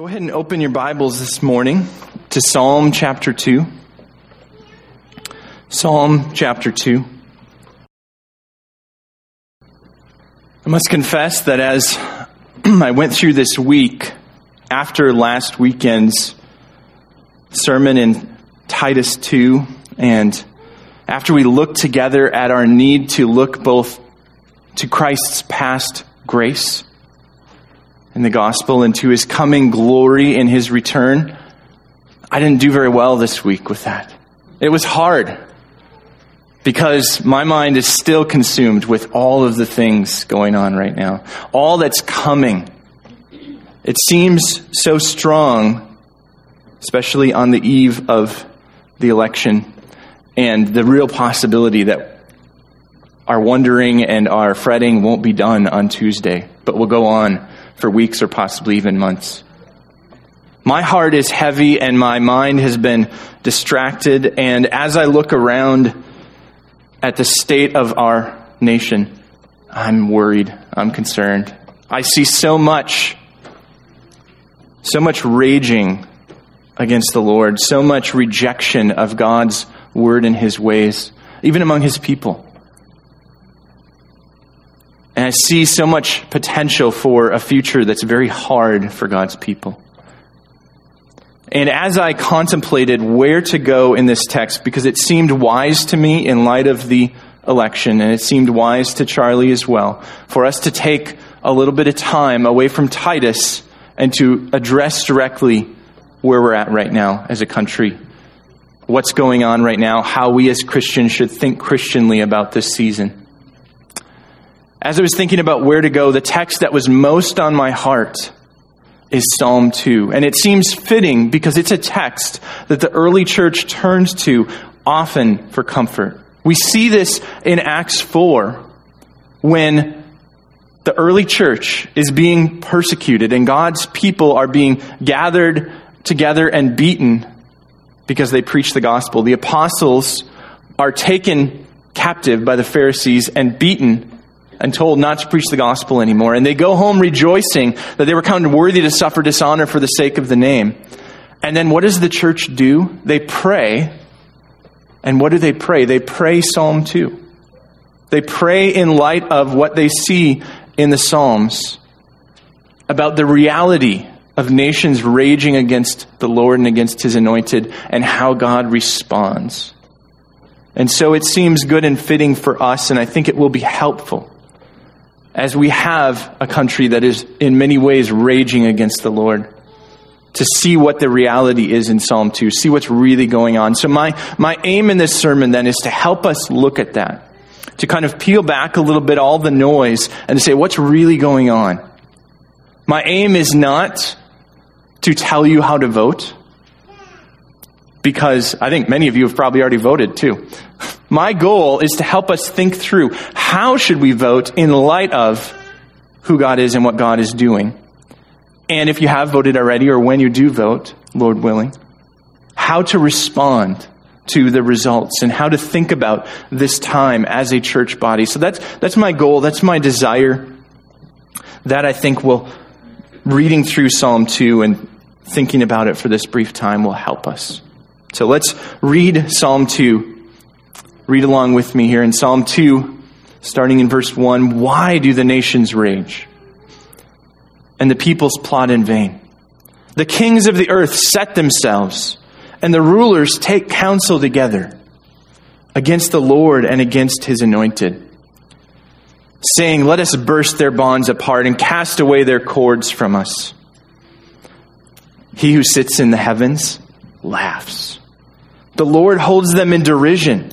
Go ahead and open your Bibles this morning to Psalm chapter 2. Psalm chapter 2. I must confess that as I went through this week, after last weekend's sermon in Titus 2, and after we looked together at our need to look both to Christ's past grace in the gospel and to his coming glory in his return. I didn't do very well this week with that. It was hard because my mind is still consumed with all of the things going on right now, all that's coming. It seems so strong, especially on the eve of the election and the real possibility that our wondering and our fretting won't be done on Tuesday, but will go on for weeks or possibly even months. My heart is heavy and my mind has been distracted. And as I look around at the state of our nation, I'm worried. I'm concerned. I see so much, so much raging against the Lord, so much rejection of God's word and his ways, even among his people. I see so much potential for a future that's very hard for God's people. And as I contemplated where to go in this text, because it seemed wise to me in light of the election, and it seemed wise to Charlie as well, for us to take a little bit of time away from Titus and to address directly where we're at right now as a country, what's going on right now, how we as Christians should think Christianly about this season. As I was thinking about where to go, the text that was most on my heart is Psalm 2. And it seems fitting because it's a text that the early church turns to often for comfort. We see this in Acts 4 when the early church is being persecuted and God's people are being gathered together and beaten because they preach the gospel. The apostles are taken captive by the Pharisees and beaten and told not to preach the gospel anymore. And they go home rejoicing that they were counted worthy to suffer dishonor for the sake of the name. And then what does the church do? They pray. And what do they pray? They pray Psalm 2. They pray in light of what they see in the Psalms about the reality of nations raging against the Lord and against his anointed and how God responds. And so it seems good and fitting for us, and I think it will be helpful as we have a country that is in many ways raging against the Lord, to see what the reality is in Psalm 2, see what's really going on. So, my, my aim in this sermon then is to help us look at that, to kind of peel back a little bit all the noise and to say, what's really going on? My aim is not to tell you how to vote, because I think many of you have probably already voted too. My goal is to help us think through how should we vote in light of who God is and what God is doing. And if you have voted already or when you do vote, Lord willing, how to respond to the results and how to think about this time as a church body. So that's that's my goal, that's my desire. That I think will reading through Psalm 2 and thinking about it for this brief time will help us. So let's read Psalm 2 Read along with me here in Psalm 2, starting in verse 1. Why do the nations rage? And the peoples plot in vain. The kings of the earth set themselves, and the rulers take counsel together against the Lord and against his anointed, saying, Let us burst their bonds apart and cast away their cords from us. He who sits in the heavens laughs. The Lord holds them in derision.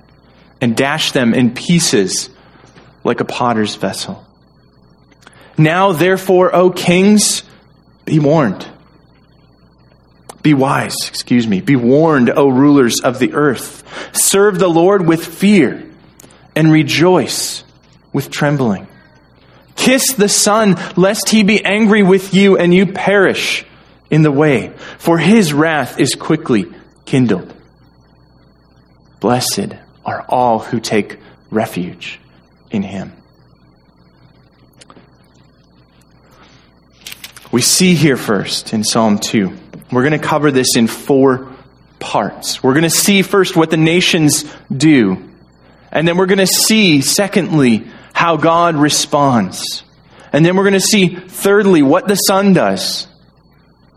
and dash them in pieces like a potter's vessel. Now, therefore, O kings, be warned. Be wise, excuse me. Be warned, O rulers of the earth. Serve the Lord with fear and rejoice with trembling. Kiss the Son, lest he be angry with you and you perish in the way, for his wrath is quickly kindled. Blessed are all who take refuge in him. We see here first in Psalm 2. We're going to cover this in four parts. We're going to see first what the nations do. And then we're going to see, secondly, how God responds. And then we're going to see, thirdly, what the Son does.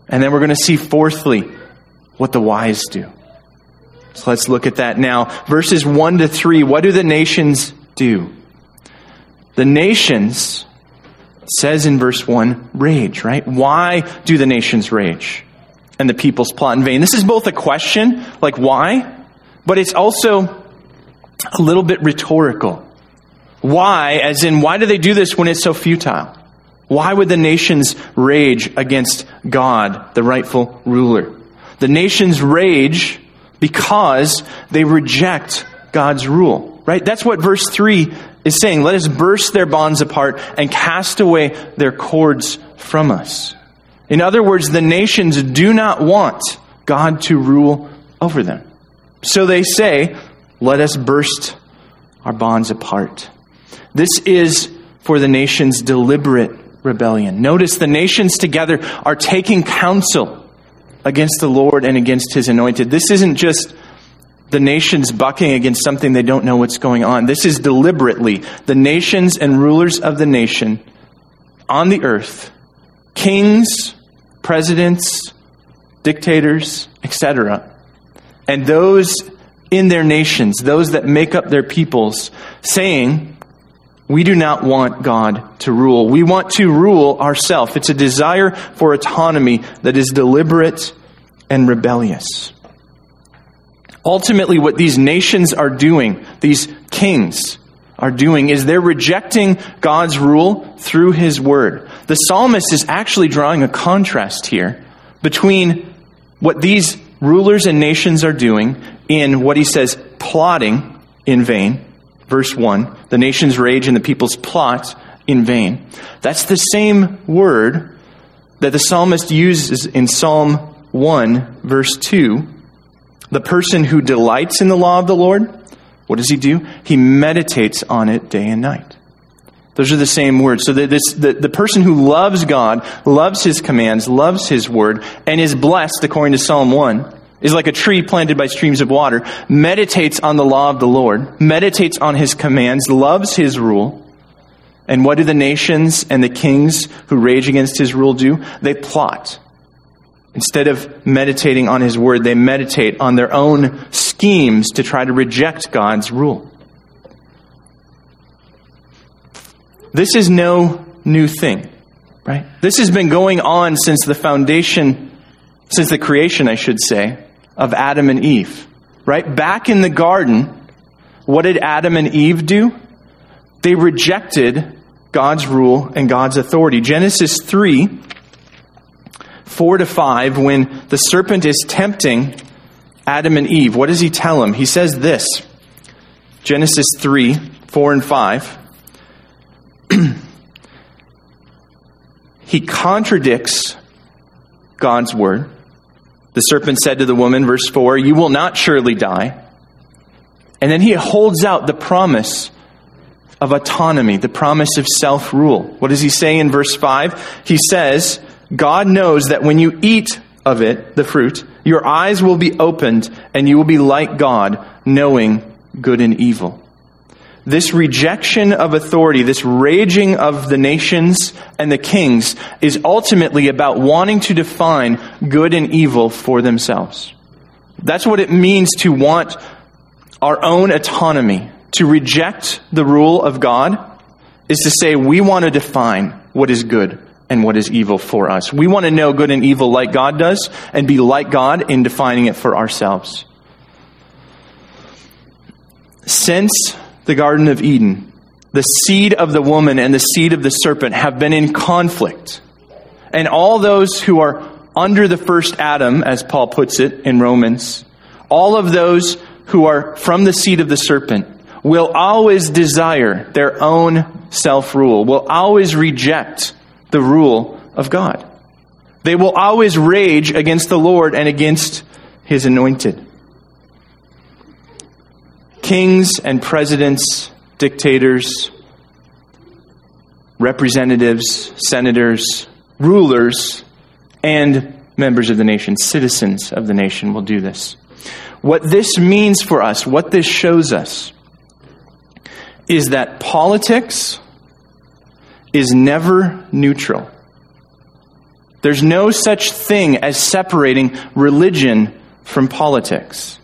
And then we're going to see, fourthly, what the wise do. So let's look at that now. Verses 1 to 3. What do the nations do? The nations, says in verse 1, rage, right? Why do the nations rage? And the people's plot in vain. This is both a question, like why, but it's also a little bit rhetorical. Why, as in, why do they do this when it's so futile? Why would the nations rage against God, the rightful ruler? The nations rage because they reject God's rule, right? That's what verse 3 is saying. Let us burst their bonds apart and cast away their cords from us. In other words, the nations do not want God to rule over them. So they say, let us burst our bonds apart. This is for the nation's deliberate rebellion. Notice the nations together are taking counsel against the Lord and against his anointed. This isn't just the nations bucking against something they don't know what's going on. This is deliberately the nations and rulers of the nation on the earth, kings, presidents, dictators, etc., and those in their nations, those that make up their peoples, saying, We do not want God to rule. We want to rule ourselves. It's a desire for autonomy that is deliberate and rebellious. Ultimately, what these nations are doing, these kings, are doing is they're rejecting God's rule through His Word. The psalmist is actually drawing a contrast here between what these rulers and nations are doing in what he says, plotting in vain. Verse 1 the nations rage and the people's plot in vain. That's the same word that the psalmist uses in Psalm 1, verse 2. The person who delights in the law of the Lord, what does he do? He meditates on it day and night. Those are the same words. So that this, the, the person who loves God, loves his commands, loves his word, and is blessed, according to Psalm 1, is like a tree planted by streams of water, meditates on the law of the Lord, meditates on his commands, loves his rule. And what do the nations and the kings who rage against his rule do? They plot. Instead of meditating on his word, they meditate on their own schemes to try to reject God's rule. This is no new thing, right? This has been going on since the foundation, since the creation, I should say, of Adam and Eve, right? Back in the garden, what did Adam and Eve do? They rejected God's rule and God's authority. Genesis 3, 4 to 5, when the serpent is tempting Adam and Eve, what does he tell them? He says this Genesis 3, 4 and 5. he contradicts God's word. The serpent said to the woman, verse 4, You will not surely die. And then he holds out the promise of autonomy, the promise of self rule. What does he say in verse 5? He says, God knows that when you eat of it, the fruit, your eyes will be opened and you will be like God, knowing good and evil. This rejection of authority, this raging of the nations and the kings, is ultimately about wanting to define good and evil for themselves. That's what it means to want our own autonomy. To reject the rule of God is to say we want to define what is good and what is evil for us. We want to know good and evil like God does and be like God in defining it for ourselves. Since the Garden of Eden, the seed of the woman and the seed of the serpent have been in conflict. And all those who are under the first Adam, as Paul puts it in Romans, all of those who are from the seed of the serpent will always desire their own self rule, will always reject the rule of God. They will always rage against the Lord and against his anointed. Kings and presidents, dictators, representatives, senators, rulers, and members of the nation, citizens of the nation will do this. What this means for us, what this shows us, is that politics is never neutral. There's no such thing as separating religion from politics.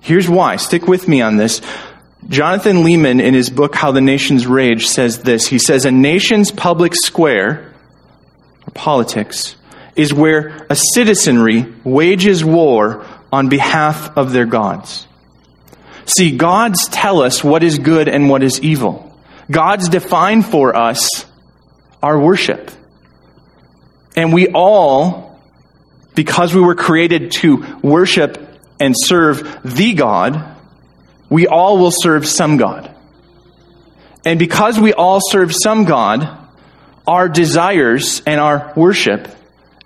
Here's why. Stick with me on this. Jonathan Leeman, in his book How the Nations Rage, says this. He says, A nation's public square, or politics, is where a citizenry wages war on behalf of their gods. See, gods tell us what is good and what is evil. Gods define for us our worship. And we all, because we were created to worship and serve the God, we all will serve some God. And because we all serve some God, our desires and our worship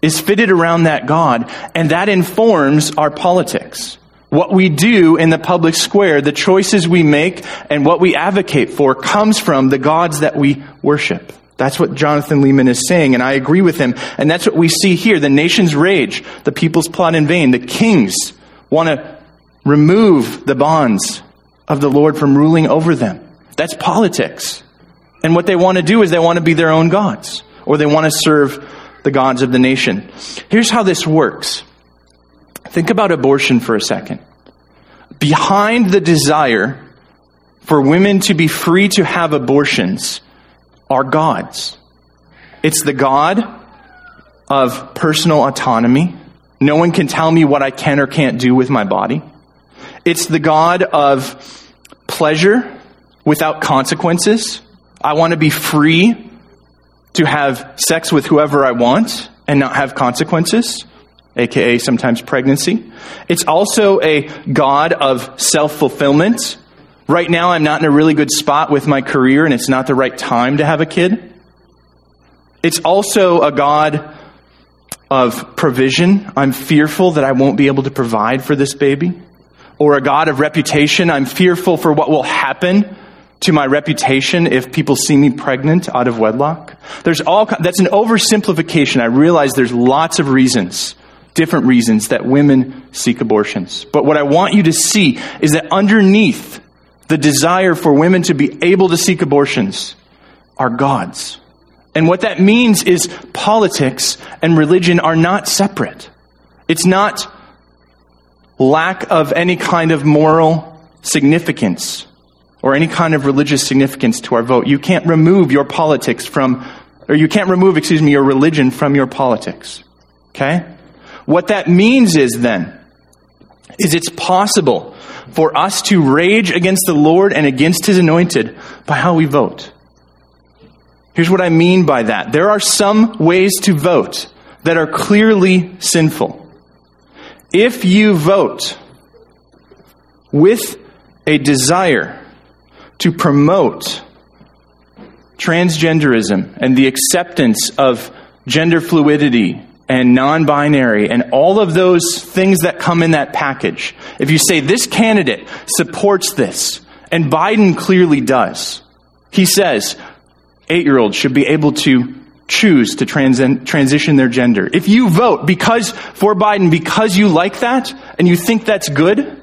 is fitted around that God, and that informs our politics. What we do in the public square, the choices we make, and what we advocate for comes from the gods that we worship. That's what Jonathan Leeman is saying, and I agree with him. And that's what we see here. The nations rage, the people's plot in vain, the kings want to remove the bonds of the Lord from ruling over them. That's politics. And what they want to do is they want to be their own gods, or they want to serve the gods of the nation. Here's how this works. Think about abortion for a second. Behind the desire for women to be free to have abortions are gods. It's the God of personal autonomy. No one can tell me what I can or can't do with my body. It's the God of pleasure without consequences. I want to be free to have sex with whoever I want and not have consequences, aka sometimes pregnancy. It's also a God of self fulfillment. Right now, I'm not in a really good spot with my career, and it's not the right time to have a kid. It's also a God of provision. I'm fearful that I won't be able to provide for this baby or a God of reputation. I'm fearful for what will happen to my reputation if people see me pregnant out of wedlock. There's all, that's an oversimplification. I realize there's lots of reasons, different reasons that women seek abortions. But what I want you to see is that underneath the desire for women to be able to seek abortions are God's. And what that means is politics and religion are not separate. It's not lack of any kind of moral significance or any kind of religious significance to our vote. You can't remove your politics from, or you can't remove, excuse me, your religion from your politics. Okay? What that means is then, is it's possible for us to rage against the Lord and against His anointed by how we vote. Here's what I mean by that. There are some ways to vote that are clearly sinful. If you vote with a desire to promote transgenderism and the acceptance of gender fluidity and non binary and all of those things that come in that package, if you say this candidate supports this, and Biden clearly does, he says eight year olds should be able to choose to trans- transition their gender, if you vote because for Biden because you like that and you think that's good,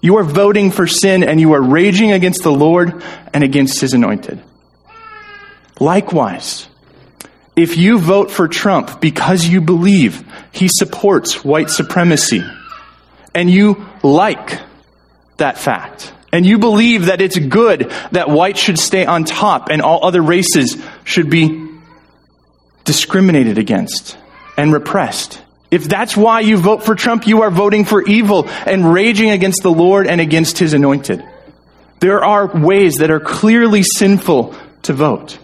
you are voting for sin and you are raging against the Lord and against his anointed. Likewise, if you vote for Trump because you believe he supports white supremacy and you like that fact, and you believe that it's good that white should stay on top and all other races should be discriminated against and repressed. If that's why you vote for Trump, you are voting for evil and raging against the Lord and against his anointed. There are ways that are clearly sinful to vote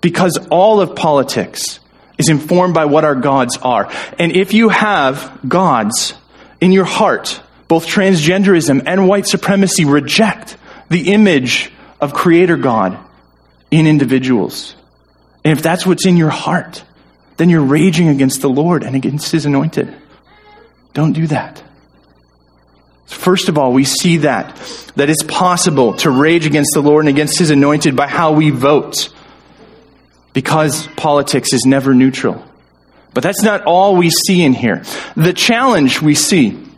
because all of politics is informed by what our gods are. And if you have gods in your heart, both transgenderism and white supremacy reject the image of Creator God in individuals. And if that's what's in your heart, then you're raging against the Lord and against His anointed. Don't do that. First of all, we see that, that it's possible to rage against the Lord and against His anointed by how we vote. Because politics is never neutral. But that's not all we see in here. The challenge we see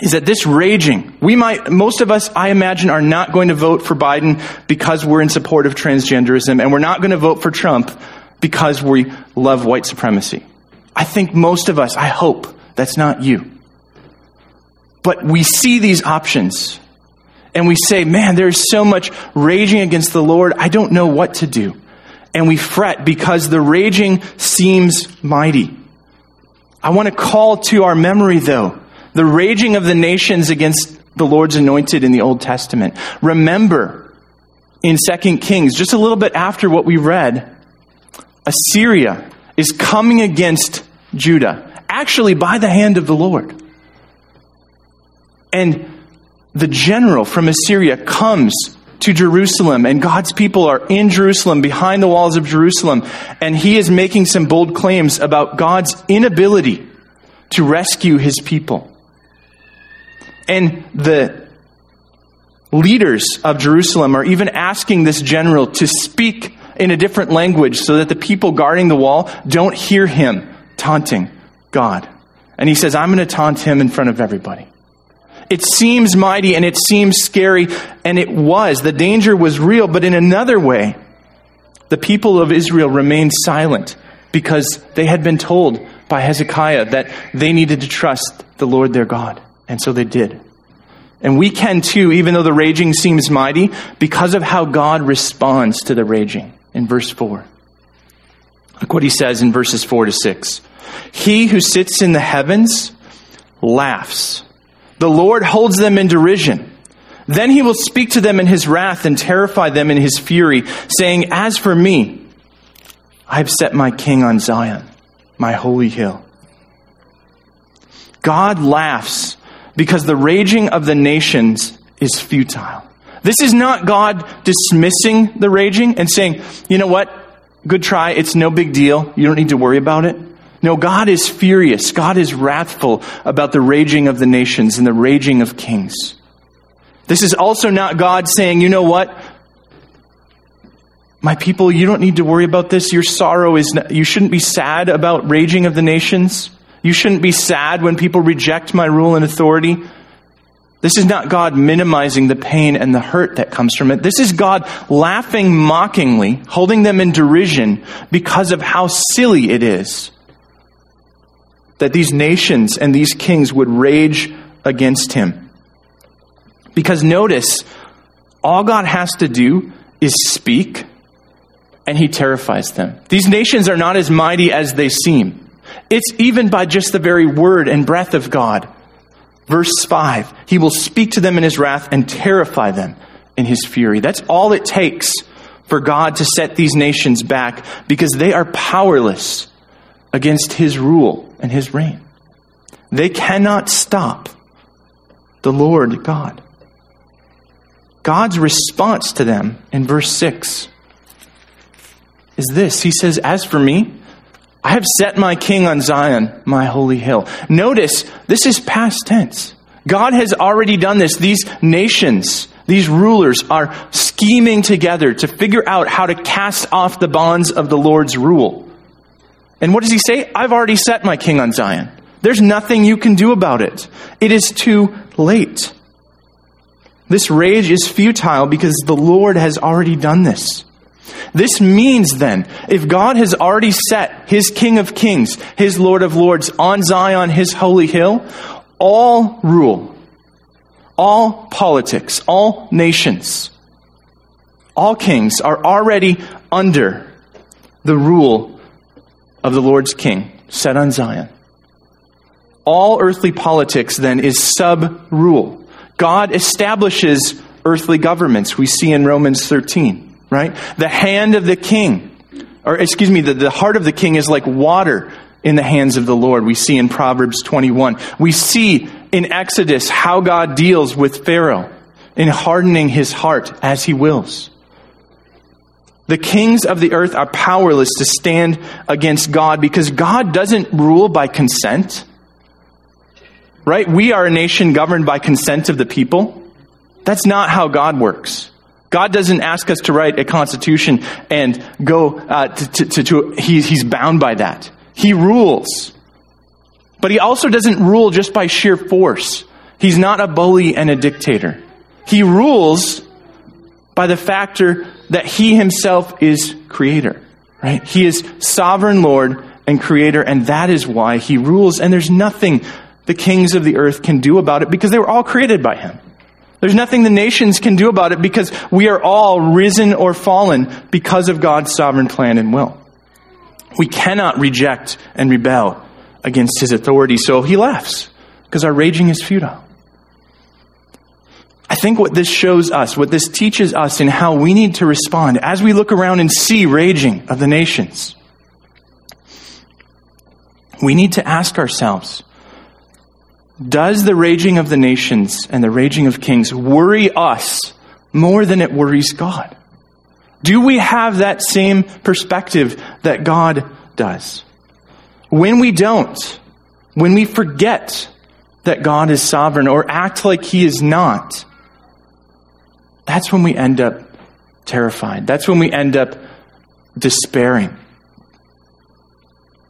is that this raging, we might, most of us, I imagine, are not going to vote for Biden because we're in support of transgenderism, and we're not going to vote for Trump because we love white supremacy. I think most of us, I hope, that's not you. But we see these options, and we say, man, there's so much raging against the Lord, I don't know what to do. And we fret because the raging seems mighty. I want to call to our memory, though, the raging of the nations against the Lord's anointed in the Old Testament. Remember in 2 Kings, just a little bit after what we read, Assyria is coming against Judah, actually by the hand of the Lord. And the general from Assyria comes to Jerusalem, and God's people are in Jerusalem, behind the walls of Jerusalem, and he is making some bold claims about God's inability to rescue his people. And the leaders of Jerusalem are even asking this general to speak in a different language so that the people guarding the wall don't hear him taunting God. And he says, I'm going to taunt him in front of everybody. It seems mighty and it seems scary, and it was. The danger was real, but in another way, the people of Israel remained silent because they had been told by Hezekiah that they needed to trust the Lord their God. And so they did. And we can too, even though the raging seems mighty, because of how God responds to the raging in verse 4. Look what he says in verses 4 to 6. He who sits in the heavens laughs. The Lord holds them in derision. Then he will speak to them in his wrath and terrify them in his fury, saying, As for me, I have set my king on Zion, my holy hill. God laughs because the raging of the nations is futile. This is not God dismissing the raging and saying, you know what, good try, it's no big deal, you don't need to worry about it. No, God is furious. God is wrathful about the raging of the nations and the raging of kings. This is also not God saying, you know what? My people, you don't need to worry about this. Your sorrow is, not, you shouldn't be sad about raging of the nations. You shouldn't be sad when people reject my rule and authority. This is not God minimizing the pain and the hurt that comes from it. This is God laughing mockingly, holding them in derision because of how silly it is that these nations and these kings would rage against him. Because notice, all God has to do is speak, and he terrifies them. These nations are not as mighty as they seem. It's even by just the very word and breath of God. Verse 5 He will speak to them in his wrath and terrify them in his fury. That's all it takes for God to set these nations back because they are powerless against his rule and his reign. They cannot stop the Lord God. God's response to them in verse 6 is this He says, As for me, I have set my king on Zion, my holy hill. Notice, this is past tense. God has already done this. These nations, these rulers are scheming together to figure out how to cast off the bonds of the Lord's rule. And what does he say? I've already set my king on Zion. There's nothing you can do about it. It is too late. This rage is futile because the Lord has already done this. This means then, if God has already set his King of Kings, his Lord of Lords on Zion, his holy hill, all rule, all politics, all nations, all kings are already under the rule of the Lord's King, set on Zion. All earthly politics then is sub rule. God establishes earthly governments, we see in Romans 13 right? The hand of the king or excuse me, the, the heart of the king is like water in the hands of the Lord. We see in Proverbs 21. We see in Exodus how God deals with Pharaoh in hardening his heart as he wills. The kings of the earth are powerless to stand against God because God doesn't rule by consent. Right? We are a nation governed by consent of the people. That's not how God works. God doesn't ask us to write a constitution and go uh, to, to, to, he, he's bound by that. He rules. But he also doesn't rule just by sheer force. He's not a bully and a dictator. He rules by the factor that he himself is creator, right? He is sovereign Lord and creator, and that is why he rules, and there's nothing the kings of the earth can do about it because they were all created by him. There's nothing the nations can do about it because we are all risen or fallen because of God's sovereign plan and will. We cannot reject and rebel against his authority, so he laughs because our raging is futile. I think what this shows us, what this teaches us in how we need to respond as we look around and see raging of the nations, we need to ask ourselves, does the raging of the nations and the raging of kings worry us more than it worries God? Do we have that same perspective that God does? When we don't, when we forget that God is sovereign or act like He is not, that's when we end up terrified. That's when we end up despairing.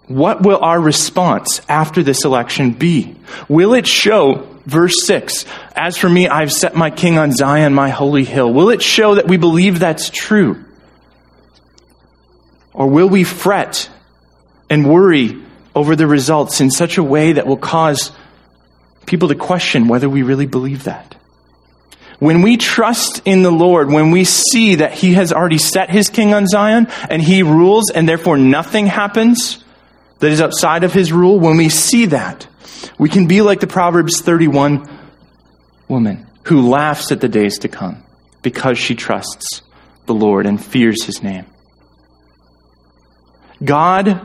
What will our response after this election be? Will it show, verse 6, as for me, I've set my king on Zion, my holy hill? Will it show that we believe that's true? Or will we fret and worry over the results in such a way that will cause people to question whether we really believe that? When we trust in the Lord, when we see that He has already set His king on Zion and He rules and therefore nothing happens, that is outside of his rule, when we see that, we can be like the Proverbs 31 woman who laughs at the days to come because she trusts the Lord and fears his name. God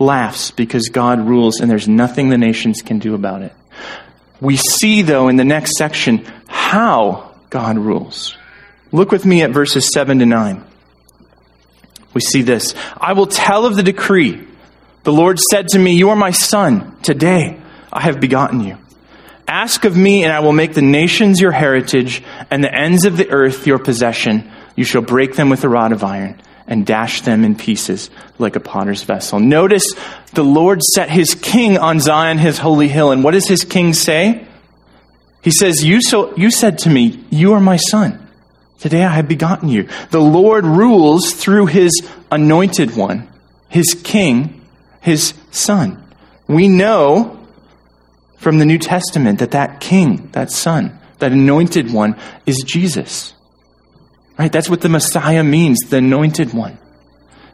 laughs because God rules and there's nothing the nations can do about it. We see, though, in the next section how God rules. Look with me at verses 7 to 9. We see this I will tell of the decree. The Lord said to me, You are my son. Today I have begotten you. Ask of me, and I will make the nations your heritage, and the ends of the earth your possession. You shall break them with a rod of iron, and dash them in pieces like a potter's vessel. Notice the Lord set his king on Zion, his holy hill. And what does his king say? He says, You, so, you said to me, You are my son. Today I have begotten you. The Lord rules through his anointed one, his king, his son. We know from the New Testament that that king, that son, that anointed one is Jesus. Right? That's what the Messiah means, the anointed one.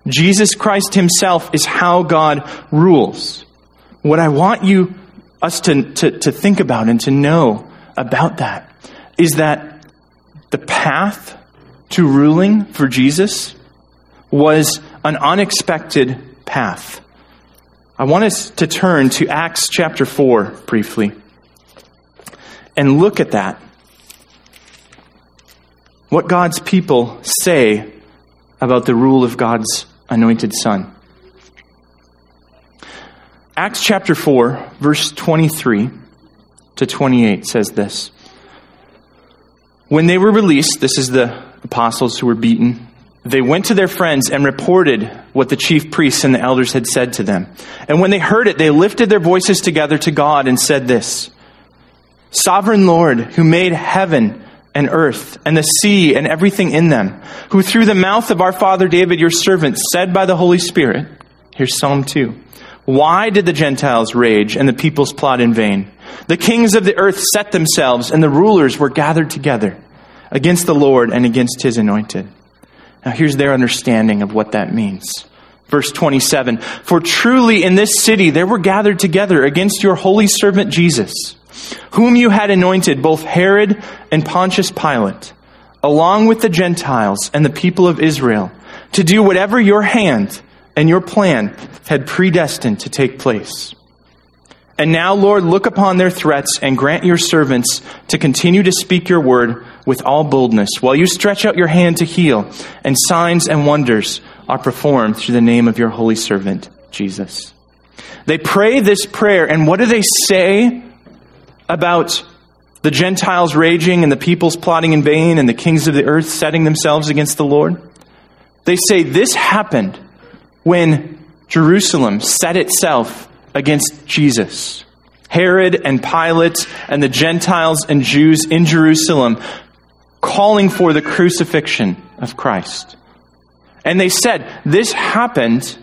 Jesus Christ himself is how God rules. What I want you, us to, to, to think about and to know about that is that the path to ruling for Jesus was an unexpected path. I want us to turn to Acts chapter 4 briefly and look at that. What God's people say about the rule of God's anointed Son. Acts chapter 4, verse 23 to 28 says this. When they were released, this is the apostles who were beaten they went to their friends and reported what the chief priests and the elders had said to them. And when they heard it, they lifted their voices together to God and said this Sovereign Lord, who made heaven and earth and the sea and everything in them, who through the mouth of our father David, your servant, said by the Holy Spirit, here's Psalm 2. Why did the Gentiles rage and the peoples plot in vain? The kings of the earth set themselves and the rulers were gathered together against the Lord and against his anointed. Now, here's their understanding of what that means. Verse 27 For truly in this city there were gathered together against your holy servant Jesus, whom you had anointed, both Herod and Pontius Pilate, along with the Gentiles and the people of Israel, to do whatever your hand and your plan had predestined to take place. And now, Lord, look upon their threats and grant your servants to continue to speak your word with all boldness, while you stretch out your hand to heal, and signs and wonders are performed through the name of your holy servant, Jesus. They pray this prayer, and what do they say about the Gentiles raging and the peoples plotting in vain and the kings of the earth setting themselves against the Lord? They say this happened when Jerusalem set itself against Jesus. Herod and Pilate and the Gentiles and Jews in Jerusalem calling for the crucifixion of Christ. And they said, This happened.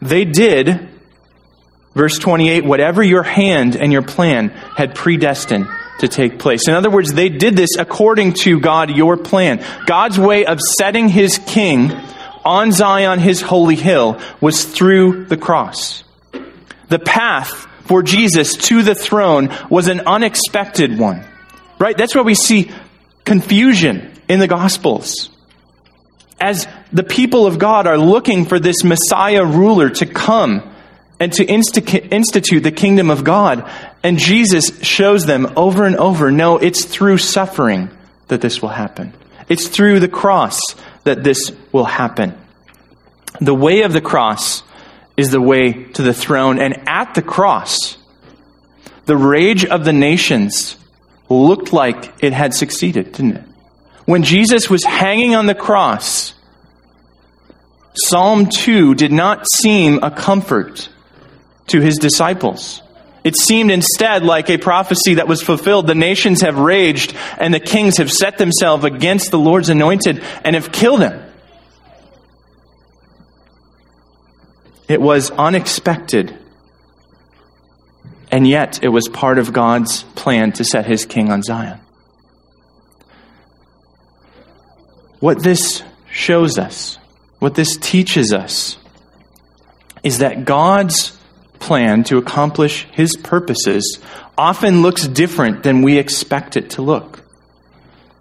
They did, verse 28, whatever your hand and your plan had predestined to take place. In other words, they did this according to God, your plan. God's way of setting his king on Zion, his holy hill, was through the cross. The path for Jesus to the throne was an unexpected one. Right? That's why we see confusion in the Gospels. As the people of God are looking for this Messiah ruler to come and to institute the kingdom of God, and Jesus shows them over and over no, it's through suffering that this will happen. It's through the cross that this will happen. The way of the cross is the way to the throne. And at the cross, the rage of the nations looked like it had succeeded, didn't it? When Jesus was hanging on the cross, Psalm 2 did not seem a comfort to his disciples. It seemed instead like a prophecy that was fulfilled. The nations have raged, and the kings have set themselves against the Lord's anointed and have killed him. It was unexpected. And yet, it was part of God's plan to set his king on Zion. What this shows us, what this teaches us, is that God's plan to accomplish his purposes often looks different than we expect it to look.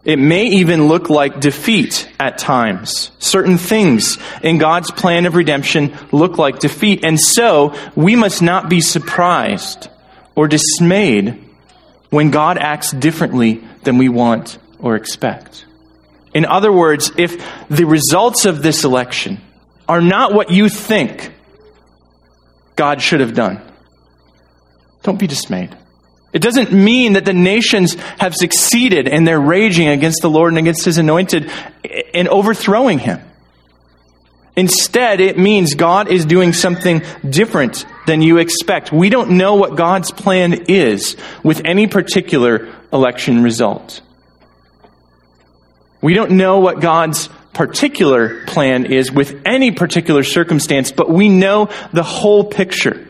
It may even look like defeat at times. Certain things in God's plan of redemption look like defeat. And so we must not be surprised or dismayed when God acts differently than we want or expect. In other words, if the results of this election are not what you think God should have done, don't be dismayed. It doesn't mean that the nations have succeeded in their raging against the Lord and against his anointed in overthrowing him. Instead, it means God is doing something different than you expect. We don't know what God's plan is with any particular election result. We don't know what God's particular plan is with any particular circumstance, but we know the whole picture.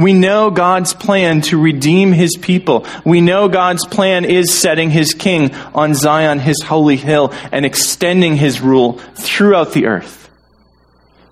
We know God's plan to redeem his people. We know God's plan is setting his king on Zion, his holy hill, and extending his rule throughout the earth.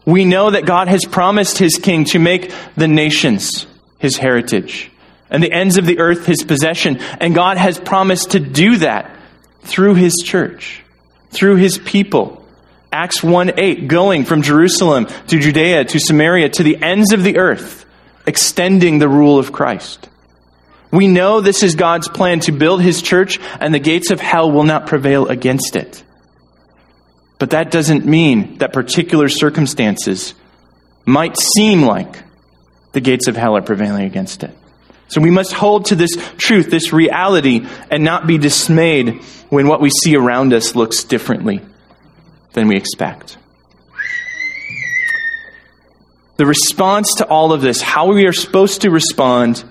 We know that God has promised his king to make the nations his heritage and the ends of the earth his possession. And God has promised to do that through his church, through his people. Acts 1 8, going from Jerusalem to Judea to Samaria to the ends of the earth extending the rule of Christ. We know this is God's plan to build his church, and the gates of hell will not prevail against it. But that doesn't mean that particular circumstances might seem like the gates of hell are prevailing against it. So we must hold to this truth, this reality, and not be dismayed when what we see around us looks differently than we expect. The response to all of this, how we are supposed to respond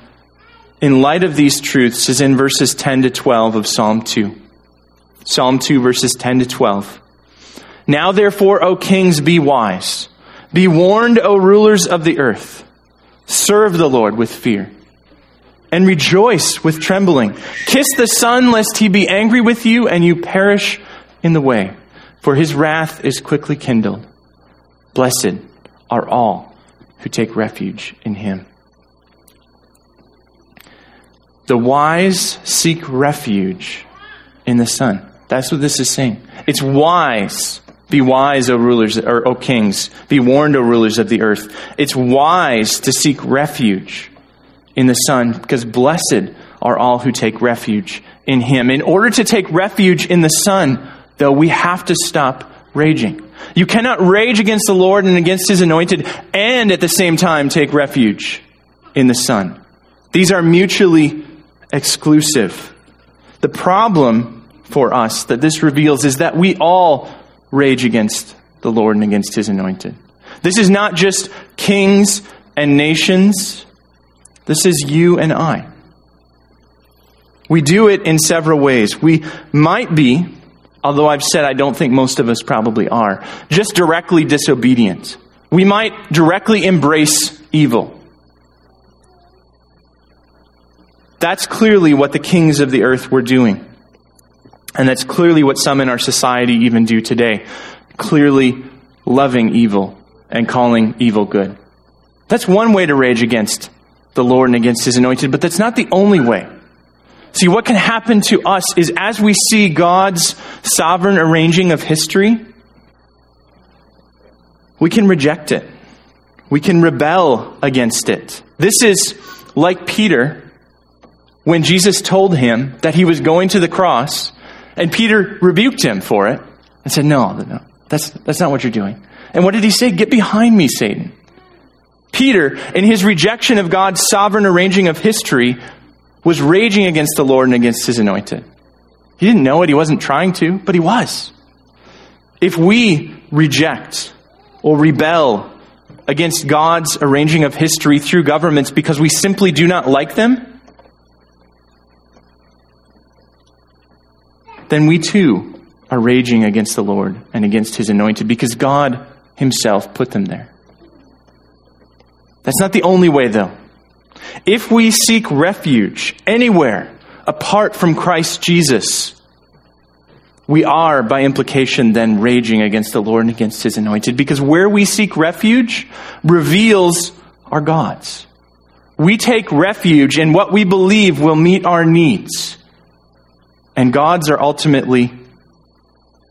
in light of these truths, is in verses 10 to 12 of Psalm 2. Psalm 2, verses 10 to 12. Now, therefore, O kings, be wise. Be warned, O rulers of the earth. Serve the Lord with fear and rejoice with trembling. Kiss the Son, lest he be angry with you and you perish in the way, for his wrath is quickly kindled. Blessed are all who take refuge in him. The wise seek refuge in the Son. That's what this is saying. It's wise Be wise, O rulers, or O kings. Be warned, O rulers of the earth. It's wise to seek refuge in the Son, because blessed are all who take refuge in Him. In order to take refuge in the Son, though, we have to stop raging. You cannot rage against the Lord and against His anointed and at the same time take refuge in the Son. These are mutually exclusive. The problem for us that this reveals is that we all rage against the Lord and against his anointed. This is not just kings and nations, this is you and I. We do it in several ways. We might be, although I've said I don't think most of us probably are, just directly disobedient. We might directly embrace evil. That's clearly what the kings of the earth were doing. And that's clearly what some in our society even do today. Clearly loving evil and calling evil good. That's one way to rage against the Lord and against his anointed, but that's not the only way. See, what can happen to us is as we see God's sovereign arranging of history, we can reject it. We can rebel against it. This is like Peter when Jesus told him that he was going to the cross and Peter rebuked him for it and said, No, no, that's, that's not what you're doing. And what did he say? Get behind me, Satan. Peter, in his rejection of God's sovereign arranging of history, was raging against the Lord and against his anointed. He didn't know it, he wasn't trying to, but he was. If we reject or rebel against God's arranging of history through governments because we simply do not like them, then we too are raging against the Lord and against his anointed because God himself put them there. That's not the only way, though. If we seek refuge anywhere apart from Christ Jesus, we are, by implication, then raging against the Lord and against his anointed because where we seek refuge reveals our gods. We take refuge in what we believe will meet our needs. And gods are ultimately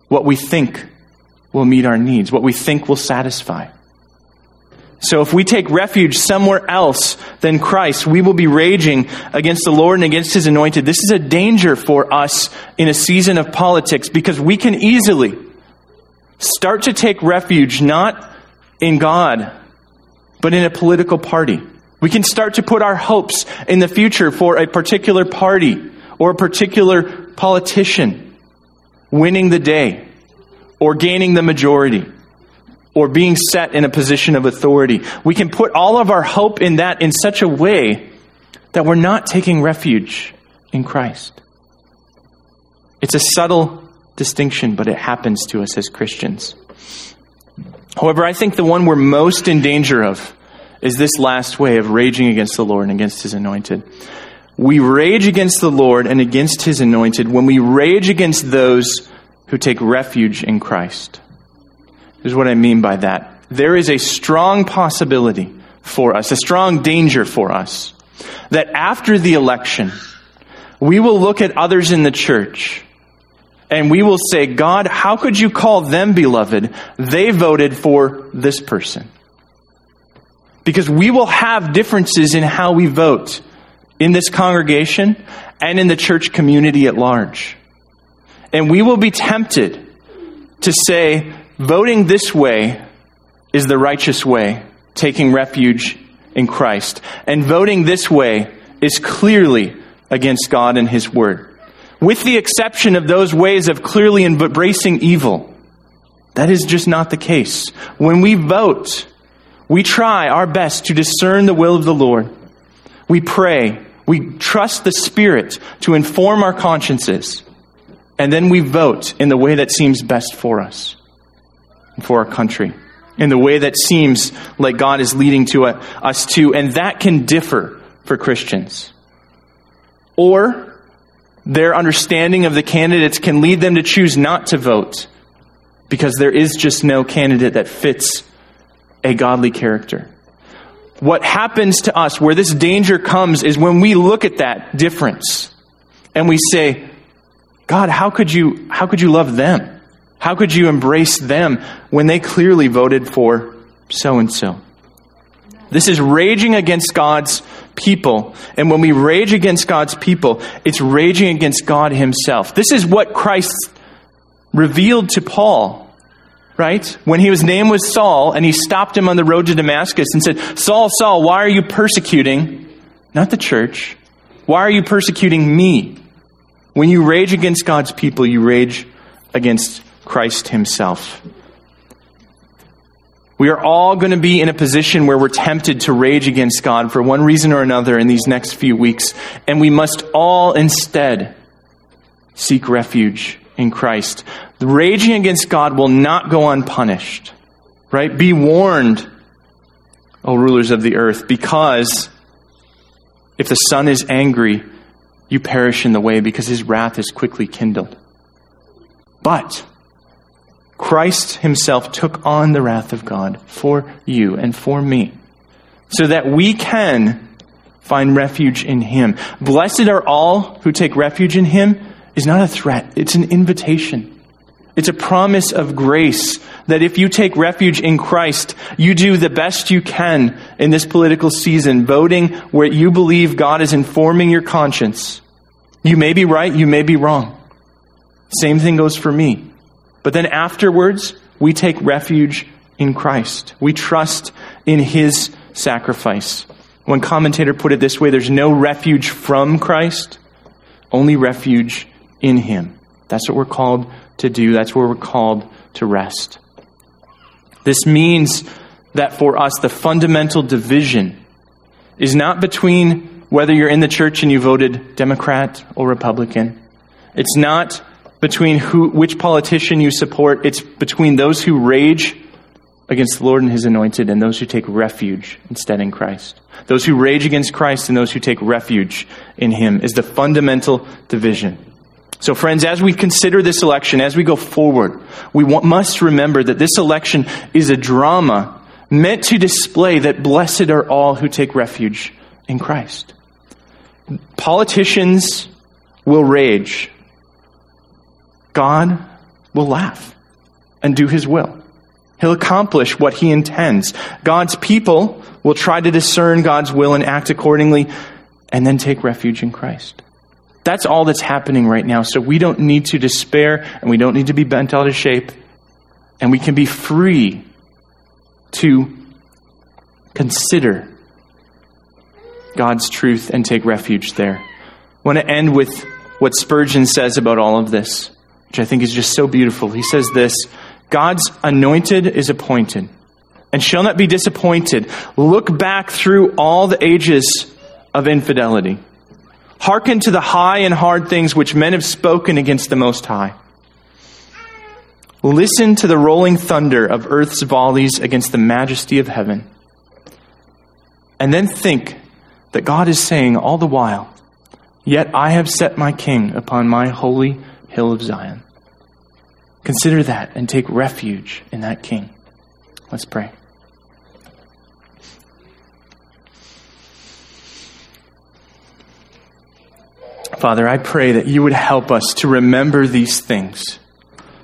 what we think will meet our needs, what we think will satisfy. So if we take refuge somewhere else than Christ, we will be raging against the Lord and against his anointed. This is a danger for us in a season of politics because we can easily start to take refuge not in God, but in a political party. We can start to put our hopes in the future for a particular party or a particular politician winning the day or gaining the majority or being set in a position of authority. We can put all of our hope in that in such a way that we're not taking refuge in Christ. It's a subtle distinction, but it happens to us as Christians. However, I think the one we're most in danger of is this last way of raging against the Lord and against his anointed. We rage against the Lord and against his anointed when we rage against those who take refuge in Christ. Here's what I mean by that. There is a strong possibility for us, a strong danger for us, that after the election, we will look at others in the church and we will say, God, how could you call them beloved? They voted for this person. Because we will have differences in how we vote in this congregation and in the church community at large. And we will be tempted to say, voting this way is the righteous way, taking refuge in Christ. And voting this way is clearly against God and His Word. With the exception of those ways of clearly embracing evil, that is just not the case. When we vote, we try our best to discern the will of the Lord. We pray we trust the Spirit to inform our consciences. And then we vote in the way that seems best for us and for our country, in the way that seems like God is leading to a, us to. And that can differ for Christians. Or their understanding of the candidates can lead them to choose not to vote because there is just no candidate that fits a godly character what happens to us, where this danger comes, is when we look at that difference and we say, God, how could you, how could you love them? How could you embrace them when they clearly voted for so and so? This is raging against God's people. And when we rage against God's people, it's raging against God Himself. This is what Christ revealed to Paul, right? When his name was Saul and he stopped him on the road to Damascus and said, Saul, Saul, why are you persecuting? Not the church. Why are you persecuting me? When you rage against God's people, you rage against Christ Himself. We are all going to be in a position where we're tempted to rage against God for one reason or another in these next few weeks, and we must all instead seek refuge in Christ. The raging against God will not go unpunished. Right? Be warned, O rulers of the earth, because if the Son is angry, you perish in the way because his wrath is quickly kindled. But Christ himself took on the wrath of God for you and for me so that we can find refuge in him. Blessed are all who take refuge in him is not a threat, it's an invitation. It's a promise of grace that if you take refuge in Christ, you do the best you can in this political season, voting where you believe God is informing your conscience. You may be right, you may be wrong. Same thing goes for me. But then afterwards, we take refuge in Christ. We trust in his sacrifice. One commentator put it this way there's no refuge from Christ, only refuge in him. That's what we're called to do. That's where we're called to rest. This means that for us, the fundamental division is not between whether you're in the church and you voted Democrat or Republican. It's not between who, which politician you support. It's between those who rage against the Lord and his anointed and those who take refuge instead in Christ. Those who rage against Christ and those who take refuge in him is the fundamental division. So, friends, as we consider this election, as we go forward, we must remember that this election is a drama meant to display that blessed are all who take refuge in Christ. Politicians will rage, God will laugh and do his will. He'll accomplish what he intends. God's people will try to discern God's will and act accordingly, and then take refuge in Christ. That's all that's happening right now. So we don't need to despair and we don't need to be bent out of shape. And we can be free to consider God's truth and take refuge there. I want to end with what Spurgeon says about all of this, which I think is just so beautiful. He says this God's anointed is appointed and shall not be disappointed. Look back through all the ages of infidelity. Hearken to the high and hard things which men have spoken against the Most High. Listen to the rolling thunder of earth's volleys against the majesty of heaven. And then think that God is saying all the while, Yet I have set my king upon my holy hill of Zion. Consider that and take refuge in that king. Let's pray. Father, I pray that you would help us to remember these things,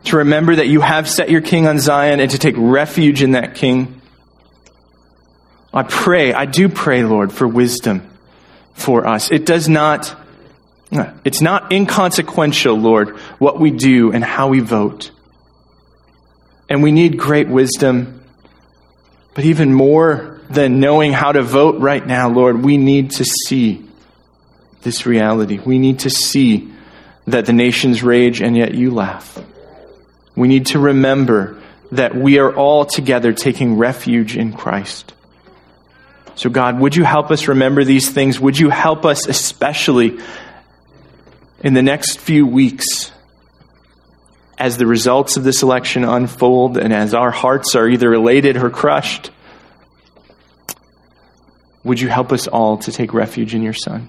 to remember that you have set your king on Zion and to take refuge in that king. I pray, I do pray, Lord, for wisdom for us. It does not, it's not inconsequential, Lord, what we do and how we vote. And we need great wisdom. But even more than knowing how to vote right now, Lord, we need to see this reality. We need to see that the nations rage and yet you laugh. We need to remember that we are all together taking refuge in Christ. So, God, would you help us remember these things? Would you help us, especially in the next few weeks, as the results of this election unfold and as our hearts are either elated or crushed? Would you help us all to take refuge in your Son?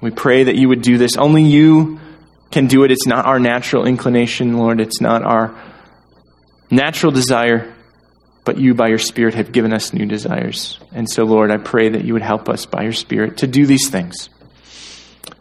We pray that you would do this. Only you can do it. It's not our natural inclination, Lord. It's not our natural desire, but you, by your Spirit, have given us new desires. And so, Lord, I pray that you would help us by your Spirit to do these things.